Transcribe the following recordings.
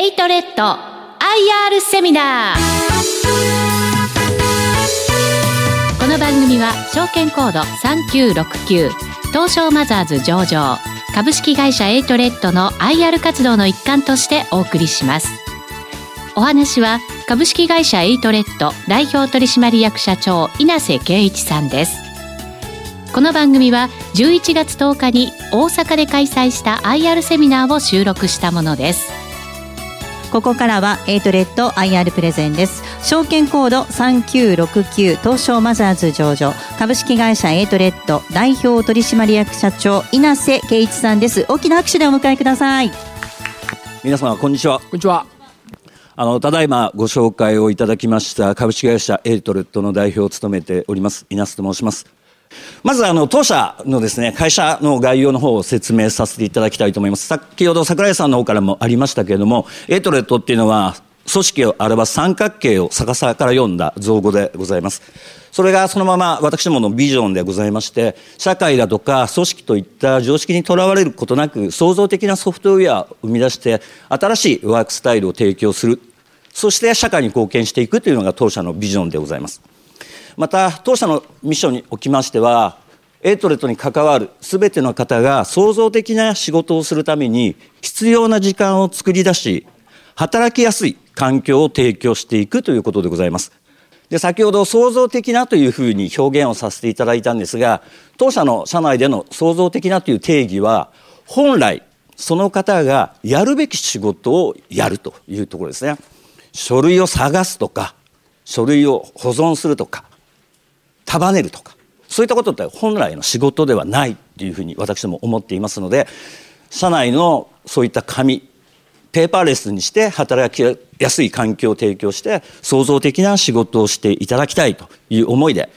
エイトレッド IR セミナー。この番組は証券コード3969東証マザーズ上場株式会社エイトレッドの IR 活動の一環としてお送りします。お話は株式会社エイトレッド代表取締役社長稲瀬圭一さんです。この番組は11月10日に大阪で開催した IR セミナーを収録したものです。ここからはエイトレッド IR プレゼンです。証券コード3969東証マザーズ上場。株式会社エイトレッド代表取締役社長稲瀬圭一さんです。大きな拍手でお迎えください。皆様こんにちは。こんにちは。あのただいまご紹介をいただきました株式会社エイトレッドの代表を務めております稲瀬と申しますまずあの当社のですね会社の概要の方を説明させていただきたいと思います。先ほど桜井さんの方からもありましたけれどもエイトレッドっていうのは組織を表す三角形を逆さから読んだ造語でございます。それがそのまま私どものビジョンでございまして社会だとか組織といった常識にとらわれることなく創造的なソフトウェアを生み出して新しいワークスタイルを提供する。そして社会に貢献していくというのが当社のビジョンでございます。また当社のミッションにおきましてはエイトレッドに関わる全ての方が創造的な仕事をするために必要な時間を作り出し働きやすい環境を提供していくということでございます。で先ほど創造的なというふうに表現をさせていただいたんですが当社の社内での創造的なという定義は本来その方がやるべき仕事をやるというところですね。書類を探すとか書類を保存するとか束ねるとかそういったことって本来の仕事ではないというふうに私ども思っていますので社内のそういった紙ペーパーレスにして働きやすい環境を提供して創造的な仕事をしていただきたいという思いで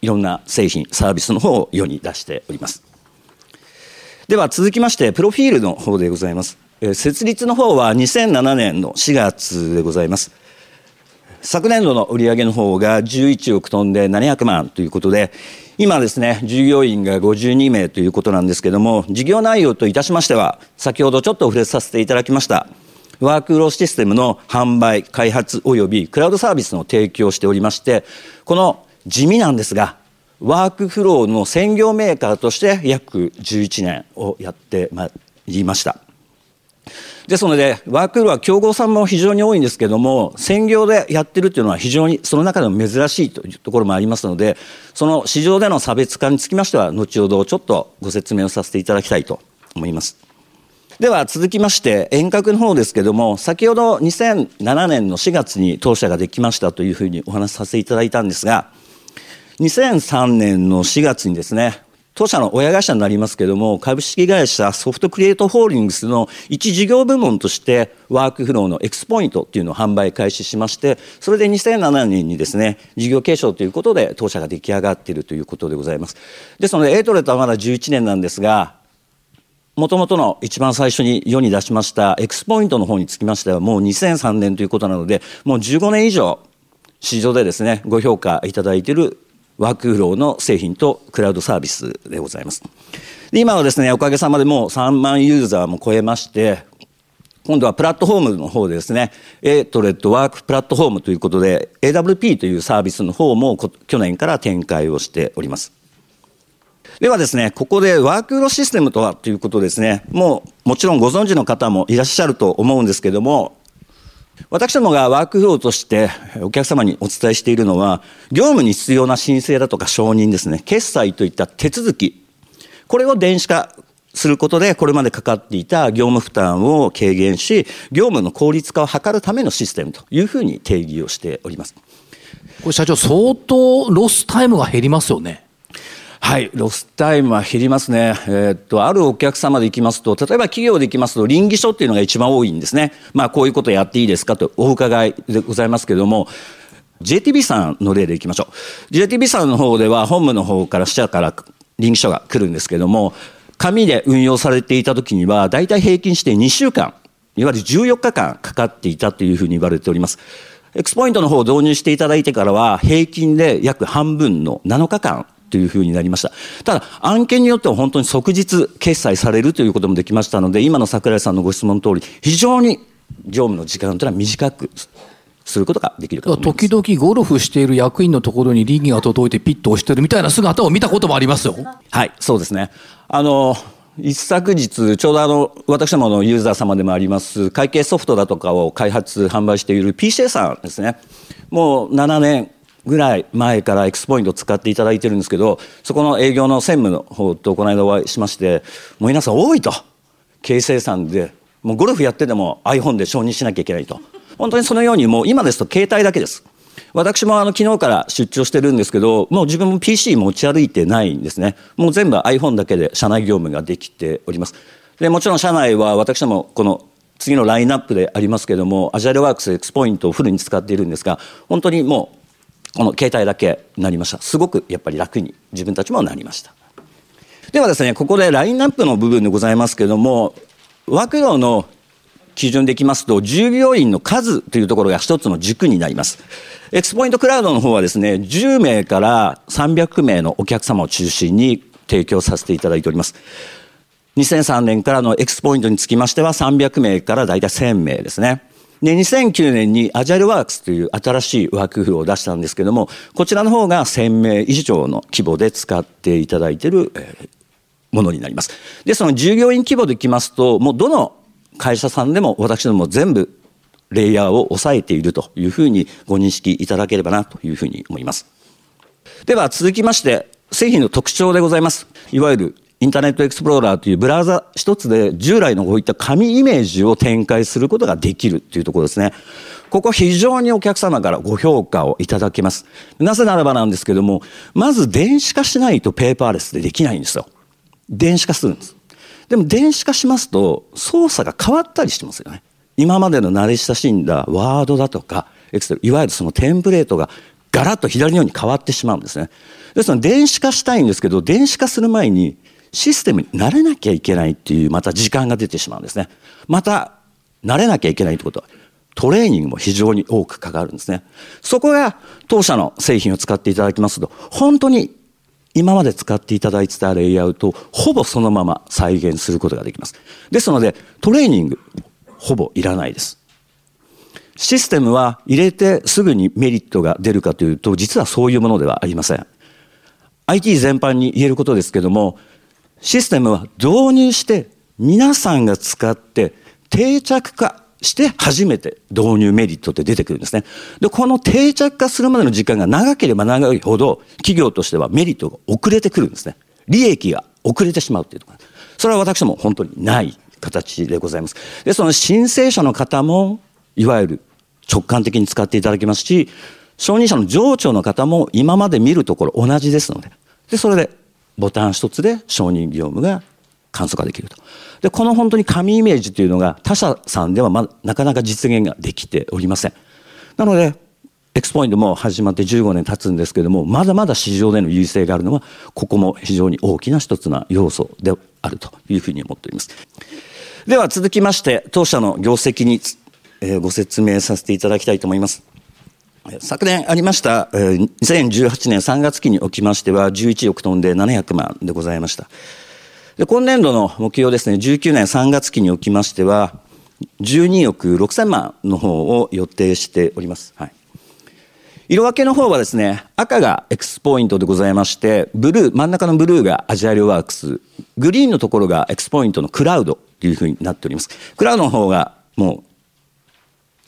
いろんな製品サービスの方を世に出しております。では続きましてプロフィールの方でございます。設立の方は2007年の4月でございます。昨年度の売上の方が11億飛んで700万ということで、今ですね、従業員が52名ということなんですけども、事業内容といたしましては、先ほどちょっと触れさせていただきました、ワークフローシステムの販売、開発及びクラウドサービスの提供をしておりまして、この地味なんですが、ワークフローの専業メーカーとして約11年をやってまいりました。ですので、ワークールは競合さんも非常に多いんですけども、専業でやってるっていうのは非常にその中でも珍しいというところもありますので、その市場での差別化につきましては、後ほどちょっとご説明をさせていただきたいと思います。では続きまして遠隔の方ですけども先ほど2007年の4月に当社ができましたというふうにお話しさせていただいたんですが2003年の4月にですね当社の親会社になりますけども、株式会社ソフトクリエイトホールディングスの一事業部門として、ワークフローのエクスポイントっていうのを販売開始しまして、それで2007年にですね、事業継承ということで当社が出来上がっているということでございます。ですので、エイトレッドはまだ11年なんですが、もともとの一番最初に世に出しましたエクスポイントの方につきましてはもう2003年ということなので、もう15年以上市場でですね、ご評価いただいているワークフローの製品とクラウドサービスでございます。で今はですね、おかげさまでもう3万ユーザーも超えまして、今度はプラットフォームの方でですね、エイトレッドワークプラットフォームということで、AWP というサービスの方も去年から展開をしております。ではですね、ここでワークフローシステムとはということですね、もうもちろんご存知の方もいらっしゃると思うんですけども、私どもがワークフローとしてお客様にお伝えしているのは、業務に必要な申請だとか承認ですね、決済といった手続き、これを電子化することで、これまでかかっていた業務負担を軽減し、業務の効率化を図るためのシステムというふうに定義をしております。これ社長、相当ロスタイムが減りますよね。はい、ロスタイムは減りますね。えー、っと、あるお客様で行きますと、例えば企業で行きますと、稟議書っていうのが一番多いんですね。まあ、こういうことやっていいですか？とお伺いでございますけれども、JTB さんの例でいきましょう。JTB さんの方では、本部の方から社から稟議書が来るんですけれども、紙で運用されていた時には、大体平均して2週間、いわゆる14日間かかっていたというふうに言われております。エクスポイントの方を導入していただいてからは、平均で約半分の7日間というふうになりました。ただ、案件によっては本当に即日決済されるということもできましたので、今の桜井さんのご質問通り、非常に業務の時間というのは短くすることができる。時々ゴルフしている役員のところにリギが届いてピッと押してるみたいな姿を見たこともありますよ。はい、そうですね。あの、一昨日、ちょうどあの、私どものユーザー様でもあります、会計ソフトだとかを開発、販売している PCA さんですね。もう7年ぐらい前からエクスポイントを使っていただいてるんですけど、そこの営業の専務の方とこの間お会いしまして、もう皆さん多いと。経営生産で、もうゴルフやってても iPhone で承認しなきゃいけないと。本当にそのようにもう今ですと携帯だけです。私もあの昨日から出張してるんですけど、もう自分も PC 持ち歩いてないんですね。もう全部 iPhone だけで社内業務ができております。で、もちろん社内は私もこの次のラインナップでありますけども、アジャイルワークスエクスポイントをフルに使っているんですが、本当にもうこの携帯だけなりました。すごくやっぱり楽に自分たちもなりました。ではですね、ここでラインナップの部分でございますけども、枠量の基準でいきますと、従業員の数というところが一つの軸になります。エクスポイントクラウドの方はですね、10名から300名のお客様を中心に提供させていただいております。2003年からのエクスポイントにつきましては300名から大体1000名ですね。で、2009年にアジャイルワークスという新しい枠を出したんですけども、こちらの方が1000名以上の規模で使っていただいている、ものになります。で、その従業員規模でいきますと、もうどの会社さんでも私ども全部レイヤーを抑えているというふうにご認識いただければなというふうに思います。では続きまして、製品の特徴でございます。いわゆるインターネットエクスプローラーというブラウザ一つで従来のこういった紙イメージを展開することができるというところですね。ここ非常にお客様からご評価をいただけます。なぜならばなんですけども、まず電子化しないとペーパーレスでできないんですよ。電子化するんです。でも電子化しますと操作が変わったりしてますよね。今までの慣れ親しんだワードだとか、エクセル、いわゆるそのテンプレートがガラッと左のように変わってしまうんですね。ですので電子化したいんですけど、電子化する前にシステムに慣れなきゃいけないっていうまた時間が出てしまうんですね。また慣れなきゃいけないってことはトレーニングも非常に多くかかるんですね。そこが当社の製品を使っていただきますと、本当に今まで使っていただいてたレイアウトをほぼそのまま再現することができます。ですので、トレーニング、ほぼいらないです。システムは入れてすぐにメリットが出るかというと、実はそういうものではありません。IT 全般に言えることですけども、システムは導入して皆さんが使って定着化して初めて導入メリットって出てくるんですね。で、この定着化するまでの時間が長ければ長いほど企業としてはメリットが遅れてくるんですね。利益が遅れてしまうっていうところ。それは私も本当にない形でございます。で、その申請者の方もいわゆる直感的に使っていただけますし、承認者の上長の方も今まで見るところ同じですので、で、それでボタン一つで承認業務が簡素化できると。で、この本当に紙イメージというのが他社さんではまなかなか実現ができておりません。なので、エクスポイントも始まって15年経つんですけども、まだまだ市場での優位性があるのは、ここも非常に大きな一つな要素であるというふうに思っております。では続きまして、当社の業績に、ご説明させていただきたいと思います。昨年ありました、2018年3月期におきましては、11億トンで700万でございました。で今年度の目標ですね、19年3月期におきましては、12億6000万の方を予定しております。はい。色分けの方はですね、赤がエクスポイントでございまして、ブルー、真ん中のブルーがアジャイルワークス、グリーンのところがエクスポイントのクラウドというふうになっております。クラウドの方がもう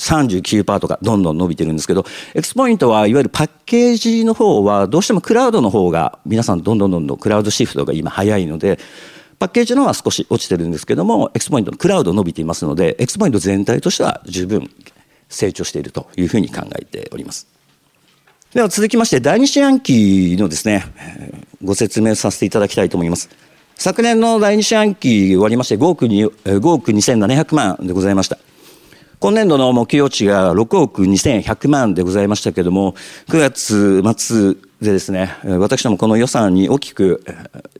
39%とかどんどん伸びてるんですけど、エクスポイントはいわゆるパッケージの方はどうしてもクラウドの方が皆さんどんどんどんどんクラウドシフトが今早いので、パッケージの方は少し落ちてるんですけども、エクスポイントのクラウド伸びていますので、エクスポイント全体としては十分成長しているというふうに考えております。では続きまして、第二四半期のですね、ご説明させていただきたいと思います。昨年の第二四半期終わりまして5億に、5億2700万でございました。今年度の目標値が6億2100万でございましたけれども、9月末でですね、私どもこの予算に大きく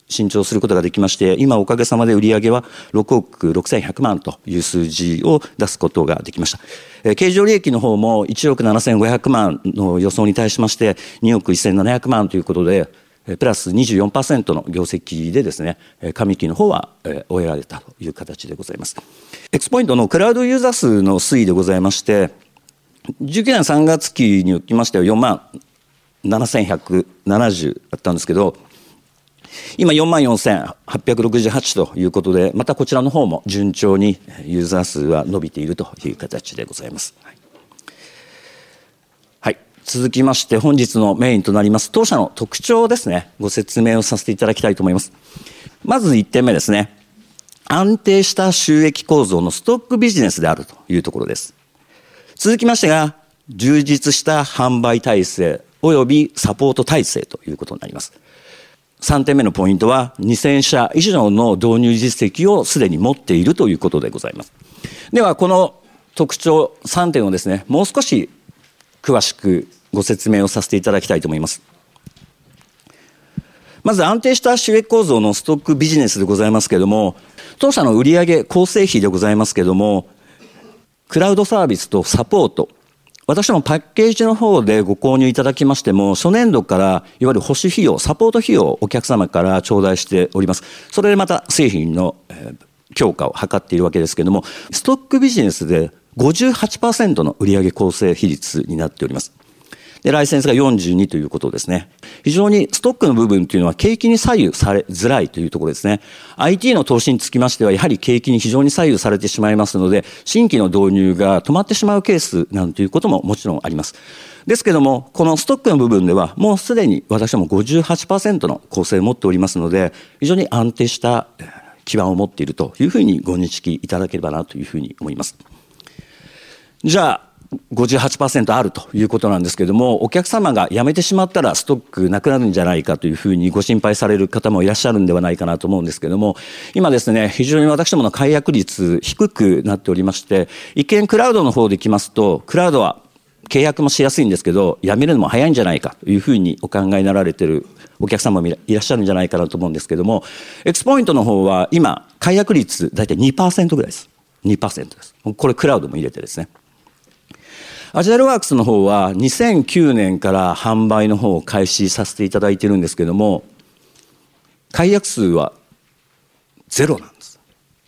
伸長することができまして、今おかげさまで売上は6億6100万という数字を出すことができました。経常利益の方も1億7500万の予想に対しまして、2億1700万ということで、プラス24%の業績でですね、上期の方は終えられたという形でございます。X ポイントのクラウドユーザー数の推移でございまして、19年3月期におきましては4万7170だったんですけど、今4万4868ということで、またこちらの方も順調にユーザー数は伸びているという形でございます。はい。続きまして本日のメインとなります当社の特徴ですね、ご説明をさせていただきたいと思います。まず1点目ですね。安定した収益構造のストックビジネスであるというところです。続きましてが、充実した販売体制及びサポート体制ということになります。3点目のポイントは2000社以上の導入実績をすでに持っているということでございます。ではこの特徴3点をですねもう少し詳しくご説明をさせていただきたいと思います。まず安定した収益構造のストックビジネスでございますけれども当社の売上構成費でございますけれどもクラウドサービスとサポート私どもパッケージの方でご購入いただきましても、初年度からいわゆる保守費用、サポート費用をお客様から頂戴しております。それでまた製品の強化を図っているわけですけれども、ストックビジネスで58%の売上構成比率になっております。で、ライセンスが42ということですね。非常にストックの部分というのは景気に左右されづらいというところですね。IT の投資につきましては、やはり景気に非常に左右されてしまいますので、新規の導入が止まってしまうケースなんていうことももちろんあります。ですけども、このストックの部分では、もうすでに私ども58%の構成を持っておりますので、非常に安定した基盤を持っているというふうにご認識いただければなというふうに思います。じゃあ、58%あるということなんですけれども、お客様が辞めてしまったらストックなくなるんじゃないかというふうにご心配される方もいらっしゃるんではないかなと思うんですけれども、今ですね、非常に私どもの解約率低くなっておりまして、一見クラウドの方できますと、クラウドは契約もしやすいんですけど、辞めるのも早いんじゃないかというふうにお考えになられてるお客様もいらっしゃるんじゃないかなと思うんですけども、エクスポイントの方は今、解約率大体2%ぐらいです。2%です。これクラウドも入れてですね。アジャイルワークスの方は2009年から販売の方を開始させていただいてるんですけども、解約数はゼロなんです。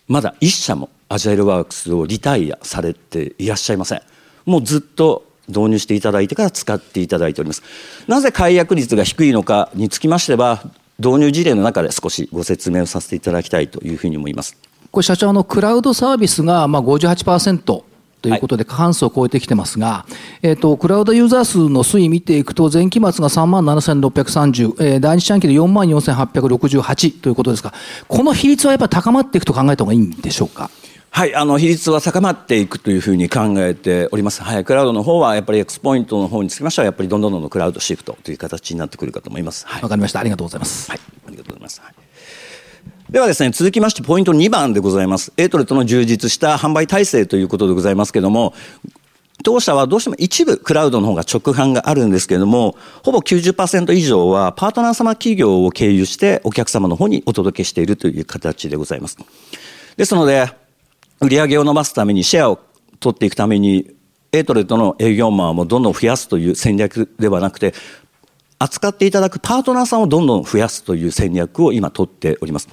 まだ一社もアジャイルワークスをリタイアされていらっしゃいません。もうずっと導入していただいてから使っていただいております。なぜ解約率が低いのかにつきましては、導入事例の中で少しご説明をさせていただきたいというふうに思います。これ社長のクラウドサービスがまあ58%ということで過半数を超えてきてますが、はい、えっ、と、クラウドユーザー数の推移見ていくと、前期末が3万7630、えー、第二四半期で4万4868ということですが、この比率はやっぱり高まっていくと考えた方がいいんでしょうか？はい、あの比率は高まっていくというふうに考えております。はい、クラウドの方はやっぱりエクスポイントの方につきましてはやっぱりどんどんどんどんクラウドシフトという形になってくるかと思います。はい、わかりました。ありがとうございます。はい、ありがとうございます。はいではですね、続きましてポイント2番でございます。エイトレッドの充実した販売体制ということでございますけれども、当社はどうしても一部クラウドの方が直販があるんですけれども、ほぼ90%以上はパートナー様企業を経由してお客様の方にお届けしているという形でございます。ですので、売上を伸ばすためにシェアを取っていくために、エイトレットの営業マンをどんどん増やすという戦略ではなくて、扱っていただくパートナーさんをどんどん増やすという戦略を今取っております。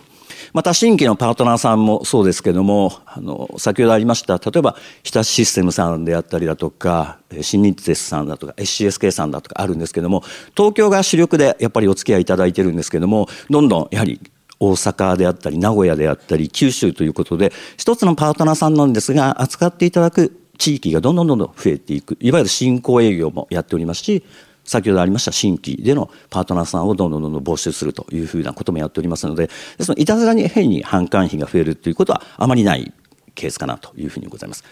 また新規のパートナーさんもそうですけども、あの、先ほどありました、例えば、日立システムさんであったりだとか、新日鉄さんだとか、SCSK さんだとかあるんですけども、東京が主力でやっぱりお付き合いいただいてるんですけども、どんどんやはり大阪であったり、名古屋であったり、九州ということで、一つのパートナーさんなんですが、扱っていただく地域がどんどんどんどん増えていく。いわゆる新興営業もやっておりますし、先ほどありました新規でのパートナーさんをどんどんどんどん募集するというふうなこともやっておりますので、ですので、いたずらに変に販管費が増えるということはあまりないケースかなというふうにございます。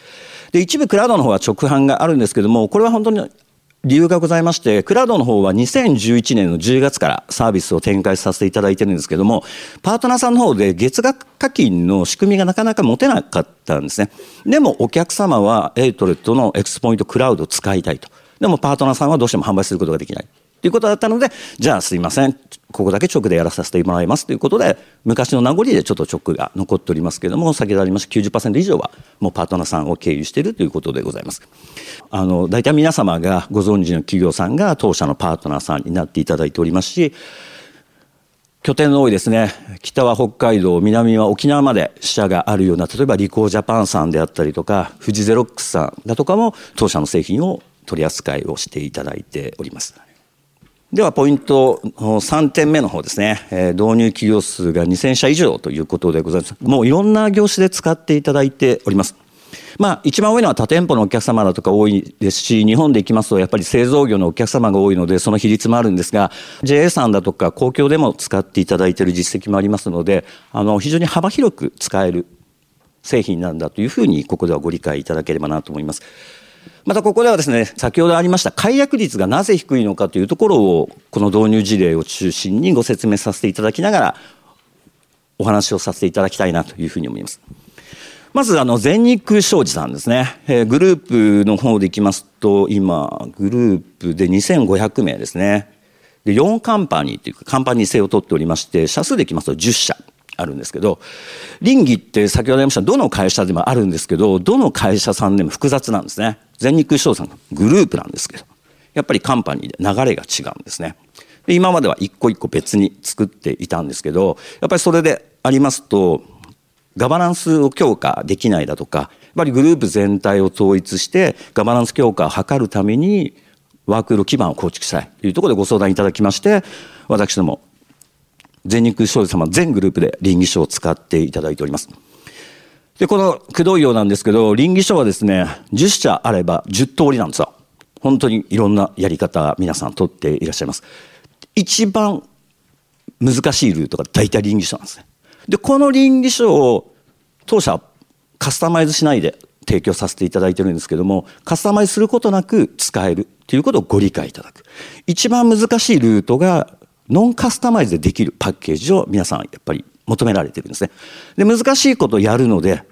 で、一部クラウドの方は直販があるんですけども、これは本当に理由がございまして、クラウドの方は2011年の10月からサービスを展開させていただいてるんですけども、パートナーさんの方で月額課金の仕組みがなかなか持てなかったんですね。でもお客様はエイトレッドのエクスポイントクラウドを使いたいと。でもパートナーさんはどうしても販売することができない。ということだったので、じゃあすいません、ここだけ直でやらさせてもらいますということで、昔の名残でちょっと直が残っておりますけれども、先ほどありました90%以上はもうパートナーさんを経由しているということでございます。あの、大体皆様がご存知の企業さんが当社のパートナーさんになっていただいておりますし、拠点の多いですね、北は北海道、南は沖縄まで支社があるような、例えばリコージャパンさんであったりとか、富士ゼロックスさんだとかも、当社の製品を取り扱いをしていただいております。では、ポイント3点目の方ですね、え導入企業数が2000社以上ということでございます。もういろんな業種で使っていただいております。まあ、一番多いのは他店舗のお客様だとか多いですし、日本で行きますと、やっぱり製造業のお客様が多いので、その比率もあるんですが、JA さんだとか公共でも使っていただいている実績もありますので、あの、非常に幅広く使える製品なんだというふうに、ここではご理解いただければなと思います。またここではですね、先ほどありました解約率がなぜ低いのかというところを、この導入事例を中心にご説明させていただきながら、お話をさせていただきたいなというふうに思います。まず、あの、全日空商事さんですね。えー、グループの方でいきますと、今、グループで2500名ですね。で、4カンパニーというか、カンパニー制を取っておりまして、社数でいきますと10社あるんですけど、倫理って先ほど言いました、どの会社でもあるんですけど、どの会社さんでも複雑なんですね。全日空商さんのグループなんですけど、やっぱりカンパニーで流れが違うんですね。で今までは一個一個別に作っていたんですけど、やっぱりそれでありますと、ガバナンスを強化できないだとか、やっぱりグループ全体を統一してガバナンス強化を図るためにワークロ基盤を構築したいというところでご相談いただきまして、私ども全日空商事様全グループで倫理書を使っていただいております。で、この駆動用なんですけど、倫理書はですね、10社あれば10通りなんですよ。本当にいろんなやり方皆さん取っていらっしゃいます。一番難しいルートが大体倫理書なんですね。で、この倫理書を当社カスタマイズしないで提供させていただいてるんですけども、カスタマイズすることなく使えるということをご理解いただく。一番難しいルートがノンカスタマイズでできるパッケージを皆さんやっぱり求められてるんですね。で、難しいことをやるので、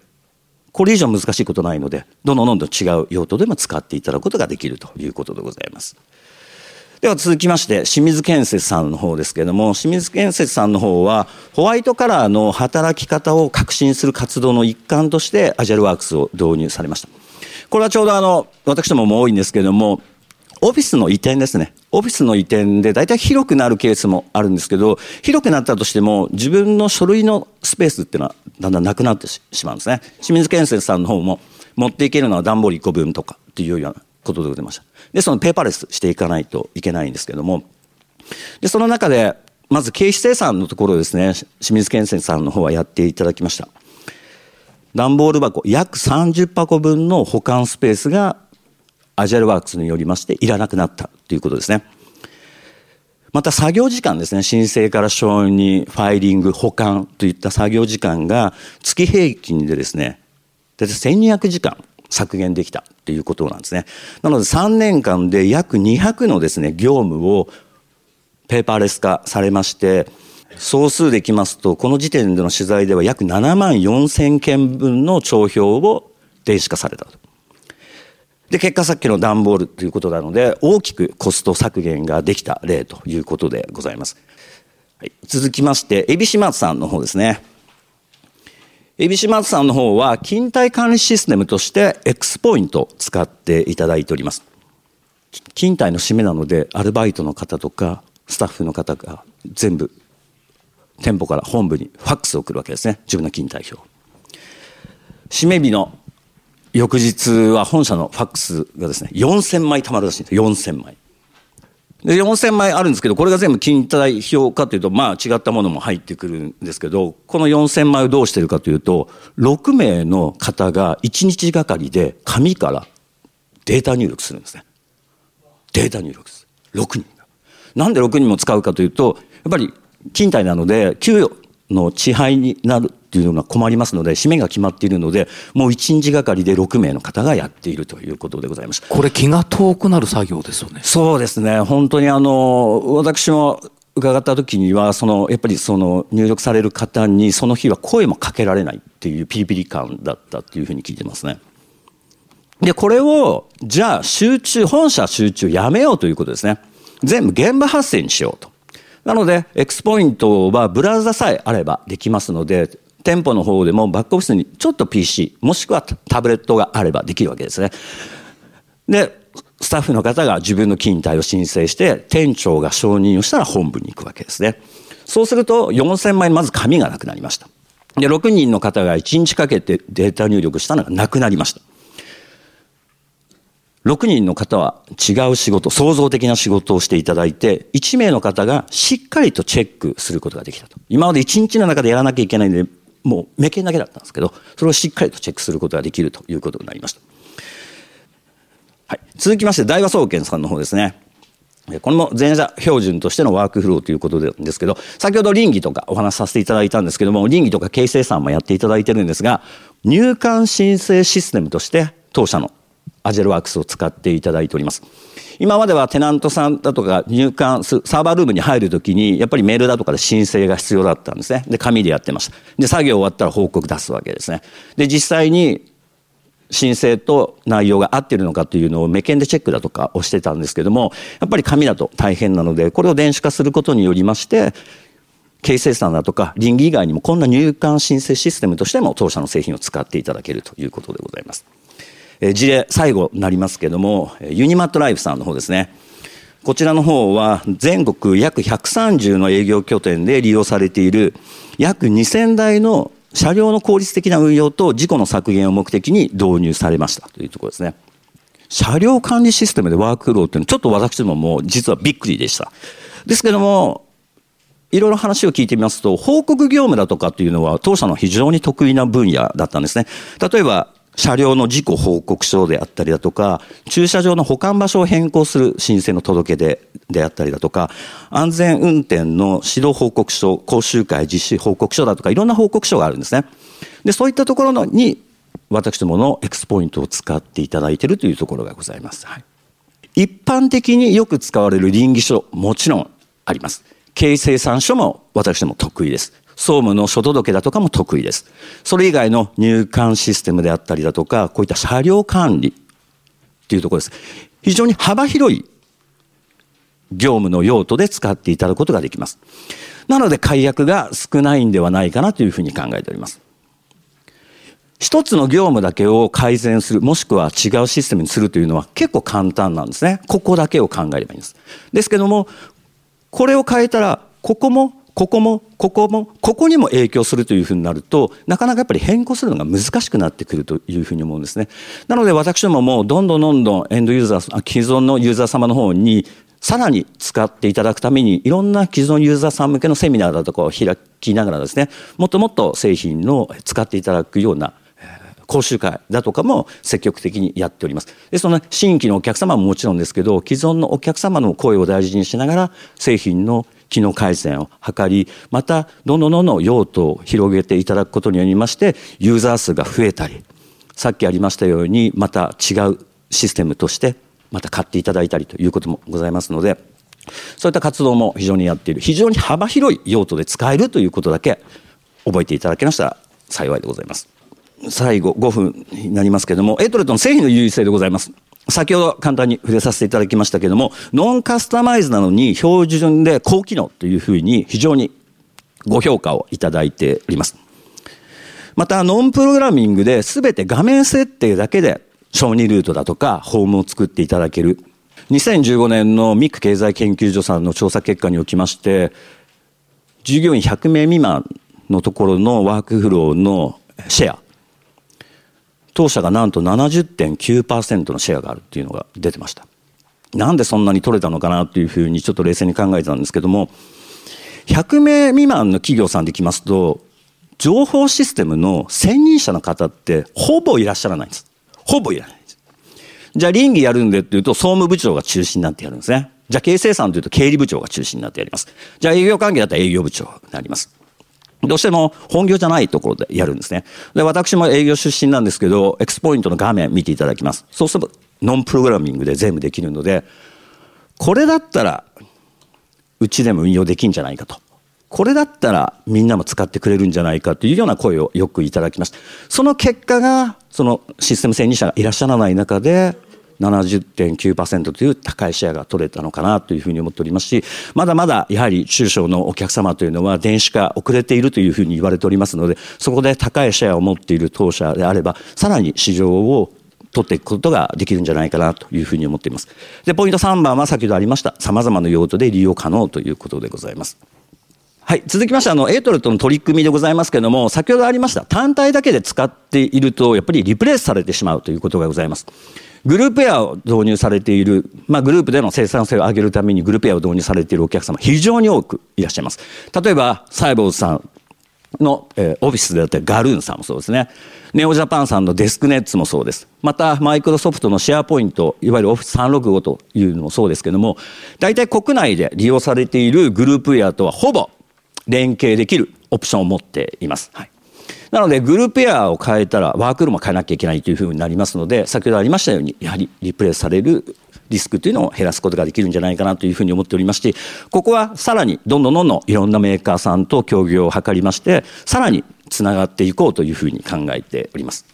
これ以上難しいことないので、どんどんどんどん違う用途でも使っていただくことができるということでございます。では続きまして、清水建設さんの方ですけれども、清水建設さんの方は、ホワイトカラーの働き方を革新する活動の一環として、アジャルワークスを導入されました。これはちょうどあの、私どもも多いんですけれども、オフィスの移転ですね。オフィスの移転で大体広くなるケースもあるんですけど、広くなったとしても自分の書類のスペースっていうのはだんだんなくなってしまうんですね。清水建設さんの方も持っていけるのは段ボール1個分とかっていうようなことでございました。で、そのペーパーレスしていかないといけないんですけども、で、その中で、まず経費生産のところですね、清水建設さんの方はやっていただきました。段ボール箱、約30箱分の保管スペースがアジャルワークスによりましていらなくなったということですね。また作業時間ですね、申請から承認、ファイリング、保管といった作業時間が月平均でですね、大体1200時間削減できたということなんですね。なので3年間で約200のですね、業務をペーパーレス化されまして、総数でいきますと、この時点での取材では約7万4千件分の帳票を電子化されたと。で、結果さっきの段ボールということなので、大きくコスト削減ができた例ということでございます。はい、続きまして、エビシマツさんの方ですね。エビシマツさんの方は、勤怠管理システムとして X ポイントを使っていただいております。勤怠の締めなので、アルバイトの方とか、スタッフの方が全部、店舗から本部にファックスを送るわけですね。自分の勤怠表。締め日の翌日は本社のファックスがですね、4000枚貯まるらしいんですよ。4000枚。で、4000枚あるんですけど、これが全部金代表かというと、まあ違ったものも入ってくるんですけど、この4000枚をどうしてるかというと、6名の方が1日がかりで紙からデータ入力するんですね。データ入力する。6人が。なんで6人も使うかというと、やっぱり勤怠なので、給与の支配になるっていうのが困りますので、締めが決まっているので、もう1日がかりで6名の方がやっているということでございます。これ気が遠くなる作業ですよね。そうですね。本当にあの、私も伺った時には、その、やっぱりその入力される方にその日は声もかけられないっていうピリピリ感だったっていうふうに聞いてますね。で、これを、じゃあ集中、本社集中やめようということですね。全部現場発生にしようと。なので、X ポイントはブラウザさえあればできますので、店舗の方でもバックオフィスにちょっと PC、もしくはタブレットがあればできるわけですね。で、スタッフの方が自分の勤怠を申請して、店長が承認をしたら本部に行くわけですね。そうすると4000枚まず紙がなくなりました。で、6人の方が1日かけてデータ入力したのがなくなりました。6人の方は違う仕事、創造的な仕事をしていただいて、1名の方がしっかりとチェックすることができたと。今まで1日の中でやらなきゃいけないんで、もう目見だけだったんですけど、それをしっかりとチェックすることができるということになりました。はい。続きまして、大和総研さんの方ですね。これも前者標準としてのワークフローということですけど、先ほど倫理とかお話しさせていただいたんですけども、倫理とか形成さんもやっていただいてるんですが、入管申請システムとして当社のアジェルワークスを使っていただいております。今まではテナントさんだとか入管サーバールームに入るときに、やっぱりメールだとかで申請が必要だったんですね。で、紙でやってました。で、作業終わったら報告出すわけですね。で、実際に申請と内容が合ってるのかというのを目検でチェックだとかをしてたんですけども、やっぱり紙だと大変なので、これを電子化することによりまして、経生産だとか倫理以外にもこんな入管申請システムとしても当社の製品を使っていただけるということでございます。え事例最後になりますけども、ユニマットライフさんの方ですね。こちらの方は全国約130の営業拠点で利用されている約2000台の車両の効率的な運用と事故の削減を目的に導入されましたというところですね。車両管理システムでワークフローっていうのはちょっと私どもも実はびっくりでした。ですけども、いろいろ話を聞いてみますと、報告業務だとかっていうのは当社の非常に得意な分野だったんですね。例えば、車両の事故報告書であったりだとか、駐車場の保管場所を変更する申請の届け出であったりだとか、安全運転の指導報告書、講習会実施報告書だとか、いろんな報告書があるんですね。で、そういったところのに、私どものエクスポイントを使っていただいているというところがございます。はい、一般的によく使われる倫理書、もちろんあります。経営生産書も私ども得意です。総務の書届だとかも得意です。それ以外の入管システムであったりだとか、こういった車両管理っていうところです。非常に幅広い業務の用途で使っていただくことができます。なので解約が少ないんではないかなというふうに考えております。一つの業務だけを改善する、もしくは違うシステムにするというのは結構簡単なんですね。ここだけを考えればいいんです。ですけども、これを変えたら、ここもここもここもここにも影響するというふうになるとなかなかやっぱり変更するのが難しくなってくるというふうに思うんですね。なので私どももどんどんどんどんエンドユーザー既存のユーザー様の方にさらに使っていただくためにいろんな既存ユーザーさん向けのセミナーだとかを開きながらですねもっともっと製品の使っていただくような講習会だとかも積極的にやっております。で、その新規のお客様ももちろんですけど、既存のお客様の声を大事にしながら、製品の機能改善を図り、また、どんどんどんどん用途を広げていただくことによりまして、ユーザー数が増えたり、さっきありましたように、また違うシステムとして、また買っていただいたりということもございますので、そういった活動も非常にやっている。非常に幅広い用途で使えるということだけ覚えていただけましたら幸いでございます。最後5分になりますけれども、エイトレッドの製品の優位性でございます。先ほど簡単に触れさせていただきましたけれども、ノンカスタマイズなのに標準で高機能というふうに非常にご評価をいただいております。また、ノンプログラミングで全て画面設定だけで小児ルートだとかホームを作っていただける。2015年のミック経済研究所さんの調査結果におきまして、従業員100名未満のところのワークフローのシェア、当社がなんと70.9%のシェアがあるっていうのが出てました。なんでそんなに取れたのかなっていうふうにちょっと冷静に考えてたんですけども、100名未満の企業さんできますと、情報システムの専任者の方ってほぼいらっしゃらないんです。ほぼいらないんです。じゃあ倫理やるんでっていうと総務部長が中心になってやるんですね。じゃあ経営生産というと経理部長が中心になってやります。じゃあ営業関係だったら営業部長になります。どうしても本業じゃないところでやるんですね。で、私も営業出身なんですけど、エクスポイントの画面見ていただきます。そうすると、ノンプログラミングで全部できるので、これだったら、うちでも運用できんじゃないかと。これだったらみんなも使ってくれるんじゃないかというような声をよくいただきました。その結果が、そのシステム専任者がいらっしゃらない中で、70.9%という高いシェアが取れたのかなというふうに思っておりますし、まだまだやはり中小のお客様というのは電子化遅れているというふうに言われておりますので、そこで高いシェアを持っている当社であれば、さらに市場を取っていくことができるんじゃないかなというふうに思っています。で、ポイント3番は先ほどありました、様々な用途で利用可能ということでございます。はい。続きまして、あの、エイトレッドの取り組みでございますけれども、先ほどありました、単体だけで使っていると、やっぱりリプレイスされてしまうということがございます。グループウェアを導入されている、まあ、グループでの生産性を上げるためにグループウェアを導入されているお客様、非常に多くいらっしゃいます。例えば、サイボウズさんの、えー、オフィスであったり、ガルーンさんもそうですね。ネオジャパンさんのデスクネッツもそうです。また、マイクロソフトのシェアポイント、いわゆるオフィス365というのもそうですけども、大体国内で利用されているグループウェアとはほぼ連携できるオプションを持っています。はい。なので、グループエアを変えたら、ワークルームを変えなきゃいけないというふうになりますので、先ほどありましたように、やはりリプレイされるリスクというのを減らすことができるんじゃないかなというふうに思っておりまして、ここはさらにどんどんどんどんいろんなメーカーさんと協業を図りまして、さらにつながっていこうというふうに考えております。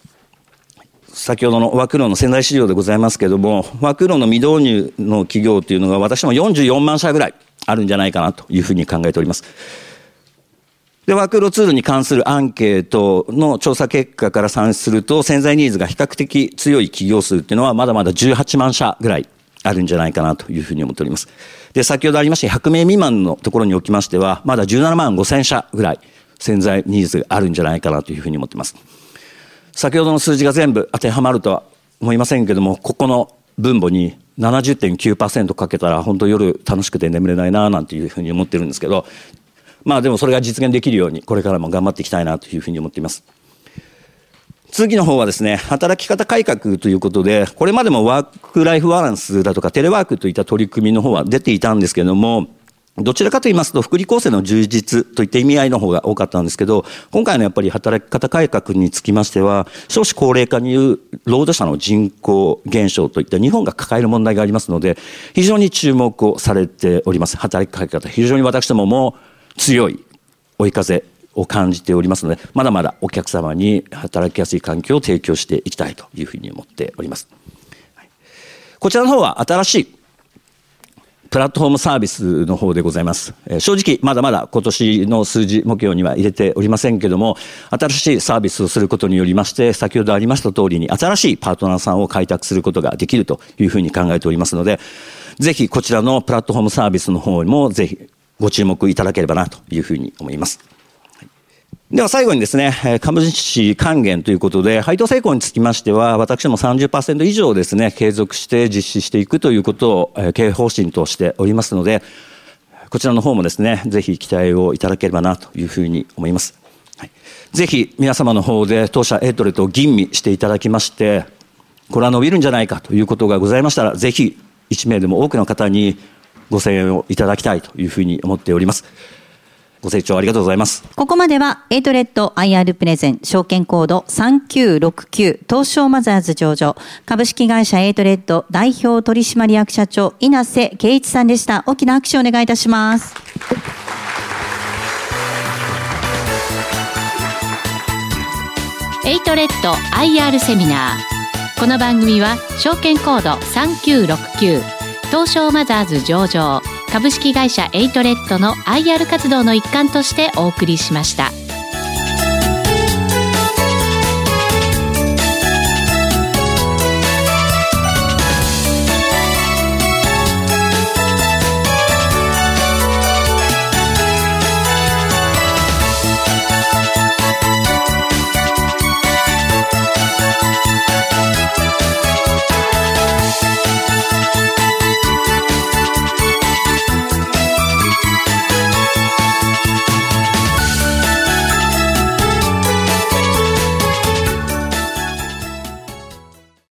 先ほどのワークロの潜在市場でございますけれども、ワークロの未導入の企業というのが私も44万社ぐらいあるんじゃないかなというふうに考えております。で、ワークローツールに関するアンケートの調査結果から算出すると、潜在ニーズが比較的強い企業数っていうのはまだまだ18万社ぐらいあるんじゃないかなというふうに思っております。で、先ほどありました100名未満のところにおきましては、まだ17万5千社ぐらい潜在ニーズがあるんじゃないかなというふうに思っています。先ほどの数字が全部当てはまるとは思いませんけども、ここの分母に70.9%かけたら本当夜楽しくて眠れないななんていうふうに思ってるんですけど、まあでもそれが実現できるようにこれからも頑張っていきたいなというふうに思っています。次の方はですね、働き方改革ということで、これまでもワークライフバランスだとかテレワークといった取り組みの方は出ていたんですけども、どちらかと言いますと、福利厚生の充実といった意味合いの方が多かったんですけど、今回のやっぱり働き方改革につきましては、少子高齢化による労働者の人口減少といった日本が抱える問題がありますので、非常に注目をされております。働き方。非常に私どもも強い追い風を感じておりますので、まだまだお客様に働きやすい環境を提供していきたいというふうに思っております。こちらの方は新しいプラットフォームサービスの方でございますえ。正直、まだまだ今年の数字目標には入れておりませんけども、新しいサービスをすることによりまして、先ほどありました通りに新しいパートナーさんを開拓することができるというふうに考えておりますので、ぜひこちらのプラットフォームサービスの方にもぜひご注目いただければなというふうに思います。では最後にですね、株主還元ということで、配当成功につきましては、私も30%以上ですね、継続して実施していくということを経営方針としておりますので、こちらの方もですね、ぜひ期待をいただければなというふうに思います。はい、ぜひ皆様の方で当社エイトレッドを吟味していただきまして、これは伸びるんじゃないかということがございましたら、ぜひ1名でも多くの方にご声援をいただきたいというふうに思っております。ご清聴ありがとうございます。ここまでは、エイトレッド IR プレゼン、証券コード3969、東証マザーズ上場、株式会社エイトレッド代表取締役社長、稲瀬圭一さんでした。大きな拍手をお願いいたします。エイトレッド IR セミナー。この番組は、証券コード3969、東証マザーズ上場株式会社エイトレッドの IR 活動の一環としてお送りしました。